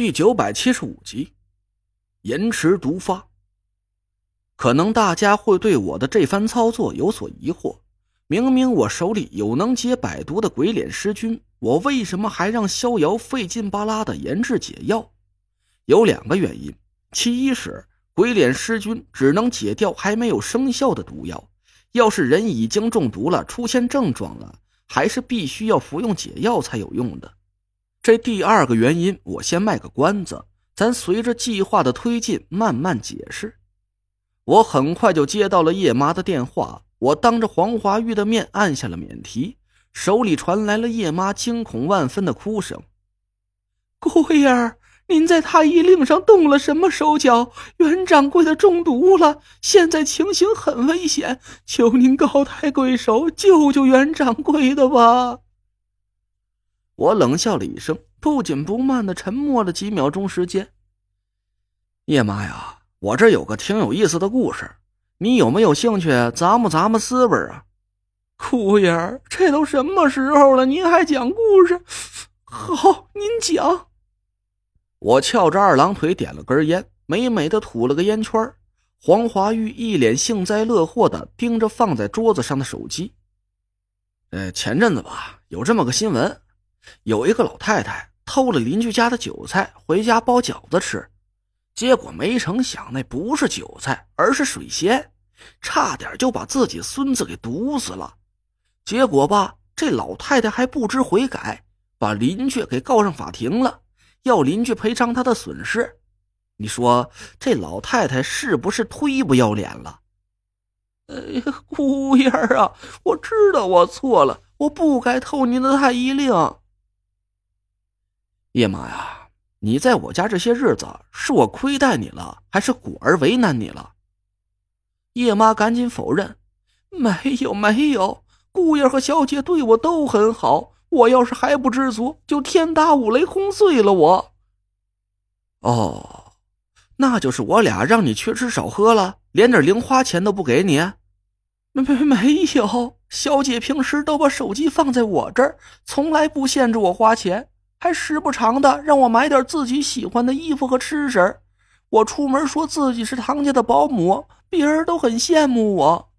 第九百七十五集，延迟毒发。可能大家会对我的这番操作有所疑惑：明明我手里有能解百毒的鬼脸尸君，我为什么还让逍遥费劲巴拉的研制解药？有两个原因：其一是鬼脸尸君只能解掉还没有生效的毒药，要是人已经中毒了，出现症状了，还是必须要服用解药才有用的。这第二个原因，我先卖个关子，咱随着计划的推进慢慢解释。我很快就接到了叶妈的电话，我当着黄华玉的面按下了免提，手里传来了叶妈惊恐万分的哭声：“姑爷儿，您在太医令上动了什么手脚？袁掌柜的中毒了，现在情形很危险，求您高抬贵手，救救袁掌柜的吧！”我冷笑了一声，不紧不慢的沉默了几秒钟时间。叶妈呀，我这有个挺有意思的故事，你有没有兴趣咂摸咂摸滋味啊？姑爷，这都什么时候了，您还讲故事？好，您讲。我翘着二郎腿，点了根烟，美美的吐了个烟圈。黄华玉一脸幸灾乐祸的盯着放在桌子上的手机。呃，前阵子吧，有这么个新闻。有一个老太太偷了邻居家的韭菜回家包饺子吃，结果没成想那不是韭菜，而是水仙，差点就把自己孙子给毒死了。结果吧，这老太太还不知悔改，把邻居给告上法庭了，要邻居赔偿她的损失。你说这老太太是不是忒不要脸了？哎呀，姑爷啊，我知道我错了，我不该偷您的太医令。叶妈呀，你在我家这些日子，是我亏待你了，还是果儿为难你了？叶妈赶紧否认：“没有，没有，姑爷和小姐对我都很好。我要是还不知足，就天打五雷轰碎了我。”哦，那就是我俩让你缺吃少喝了，连点零花钱都不给你？没没没有，小姐平时都把手机放在我这儿，从来不限制我花钱。还时不常的让我买点自己喜欢的衣服和吃食我出门说自己是唐家的保姆，别人都很羡慕我。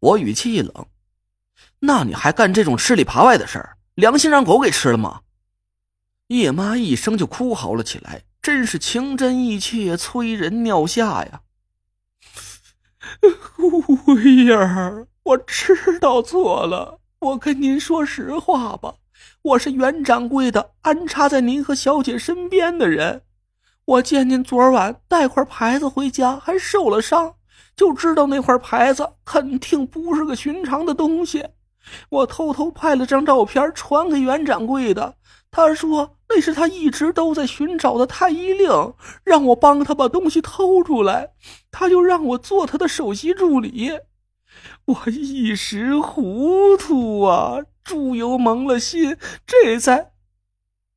我语气一冷：“那你还干这种吃里扒外的事儿，良心让狗给吃了吗？”叶妈一声就哭嚎了起来，真是情真意切，催人尿下呀！姑爷儿，我知道错了，我跟您说实话吧。我是袁掌柜的安插在您和小姐身边的人，我见您昨晚带块牌子回家还受了伤，就知道那块牌子肯定不是个寻常的东西。我偷偷拍了张照片传给袁掌柜的，他说那是他一直都在寻找的太医令，让我帮他把东西偷出来，他就让我做他的首席助理。我一时糊涂啊。猪油蒙了心，这才，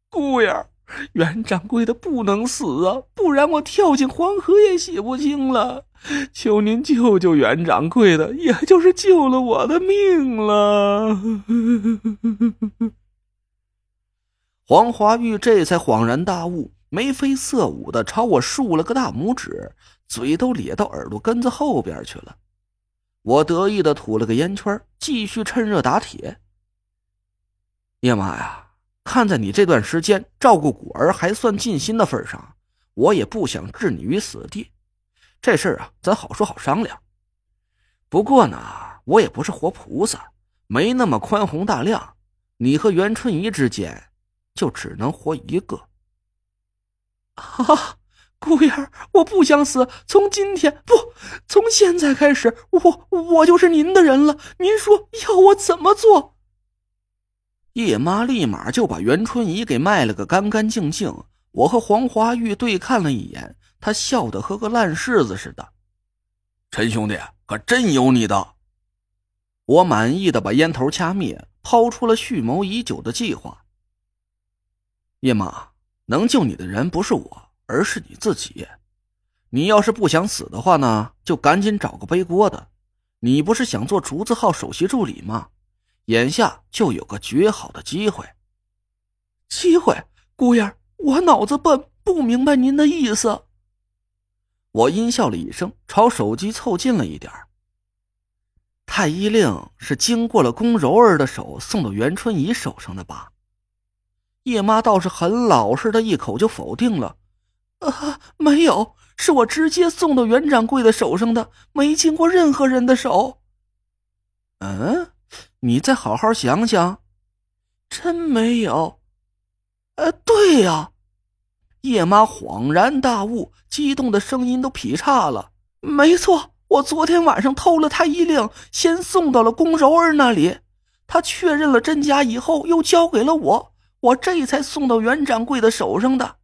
姑爷，袁掌柜的不能死啊，不然我跳进黄河也洗不清了。求您救救袁掌柜的，也就是救了我的命了。黄华玉这才恍然大悟，眉飞色舞的朝我竖了个大拇指，嘴都咧到耳朵根子后边去了。我得意的吐了个烟圈，继续趁热打铁。叶妈呀，看在你这段时间照顾果儿还算尽心的份上，我也不想置你于死地。这事儿啊，咱好说好商量。不过呢，我也不是活菩萨，没那么宽宏大量。你和袁春怡之间，就只能活一个。啊，姑爷，我不想死。从今天不，从现在开始，我我就是您的人了。您说要我怎么做？叶妈立马就把袁春怡给卖了个干干净净。我和黄华玉对看了一眼，他笑得和个烂柿子似的。陈兄弟可真有你的！我满意的把烟头掐灭，抛出了蓄谋已久的计划。叶妈，能救你的人不是我，而是你自己。你要是不想死的话呢，就赶紧找个背锅的。你不是想做竹子号首席助理吗？眼下就有个绝好的机会，机会，姑爷，我脑子笨，不明白您的意思。我阴笑了一声，朝手机凑近了一点太医令是经过了宫柔儿的手送到袁春怡手上的吧？叶妈倒是很老实的一口就否定了：“啊，没有，是我直接送到袁掌柜的手上的，没经过任何人的手。”嗯，你再好好想想，真没有。呃，对呀，叶妈恍然大悟，激动的声音都劈叉了。没错。我昨天晚上偷了太医令，先送到了宫柔儿那里。他确认了真假以后，又交给了我，我这才送到袁掌柜的手上的。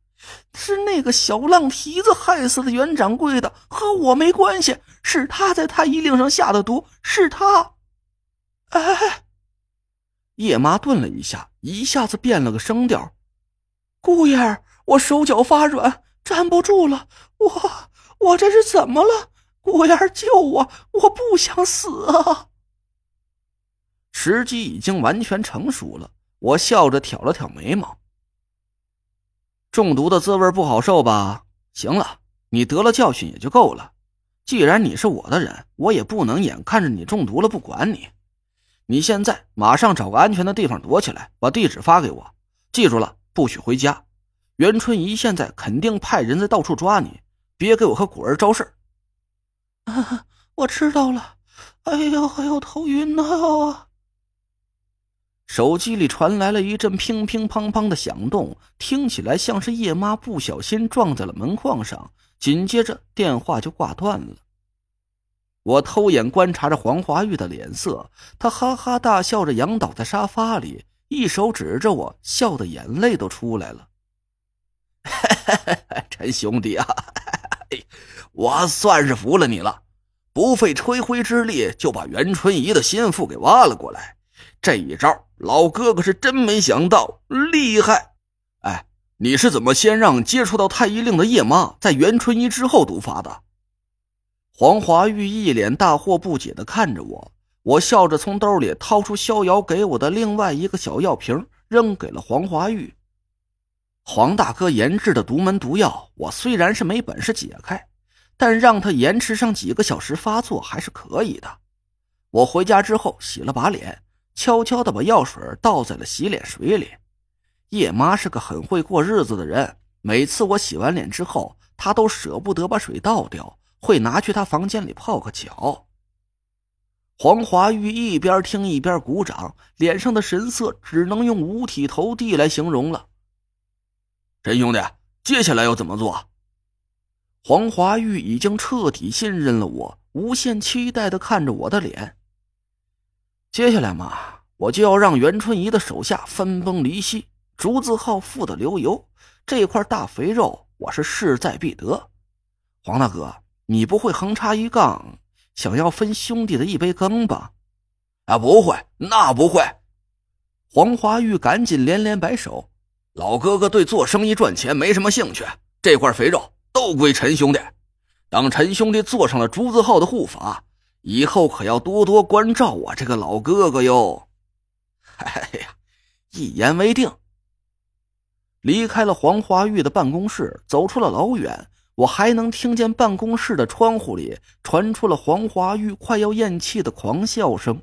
是那个小浪蹄子害死的袁掌柜的，和我没关系。是他在太医令上下的毒，是他。哎，叶妈顿了一下，一下子变了个声调：“姑爷儿，我手脚发软，站不住了。我，我这是怎么了？”姑爷救我！我不想死啊！时机已经完全成熟了，我笑着挑了挑眉毛。中毒的滋味不好受吧？行了，你得了教训也就够了。既然你是我的人，我也不能眼看着你中毒了不管你。你现在马上找个安全的地方躲起来，把地址发给我。记住了，不许回家。袁春怡现在肯定派人在到处抓你，别给我和果儿招事儿。啊，我知道了。哎呦，哎呦，头晕呐！手机里传来了一阵乒乒乓乓的响动，听起来像是叶妈不小心撞在了门框上。紧接着电话就挂断了。我偷眼观察着黄华玉的脸色，他哈哈大笑着仰倒在沙发里，一手指着我，笑的眼泪都出来了。陈兄弟啊！我算是服了你了，不费吹灰之力就把袁春怡的心腹给挖了过来。这一招，老哥哥是真没想到，厉害！哎，你是怎么先让接触到太医令的叶妈，在袁春怡之后毒发的？黄华玉一脸大惑不解的看着我，我笑着从兜里掏出逍遥给我的另外一个小药瓶，扔给了黄华玉。黄大哥研制的独门毒药，我虽然是没本事解开。但让他延迟上几个小时发作还是可以的。我回家之后洗了把脸，悄悄的把药水倒在了洗脸水里。叶妈是个很会过日子的人，每次我洗完脸之后，她都舍不得把水倒掉，会拿去他房间里泡个脚。黄华玉一边听一边鼓掌，脸上的神色只能用五体投地来形容了。陈兄弟，接下来要怎么做？黄华玉已经彻底信任了我，无限期待的看着我的脸。接下来嘛，我就要让袁春怡的手下分崩离析，竹字号富的流油。这块大肥肉，我是势在必得。黄大哥，你不会横插一杠，想要分兄弟的一杯羹吧？啊，不会，那不会。黄华玉赶紧连连摆手：“老哥哥对做生意赚钱没什么兴趣，这块肥肉。”都归陈兄弟。等陈兄弟坐上了朱字号的护法，以后可要多多关照我这个老哥哥哟。哎呀，一言为定。离开了黄华玉的办公室，走出了老远，我还能听见办公室的窗户里传出了黄华玉快要咽气的狂笑声。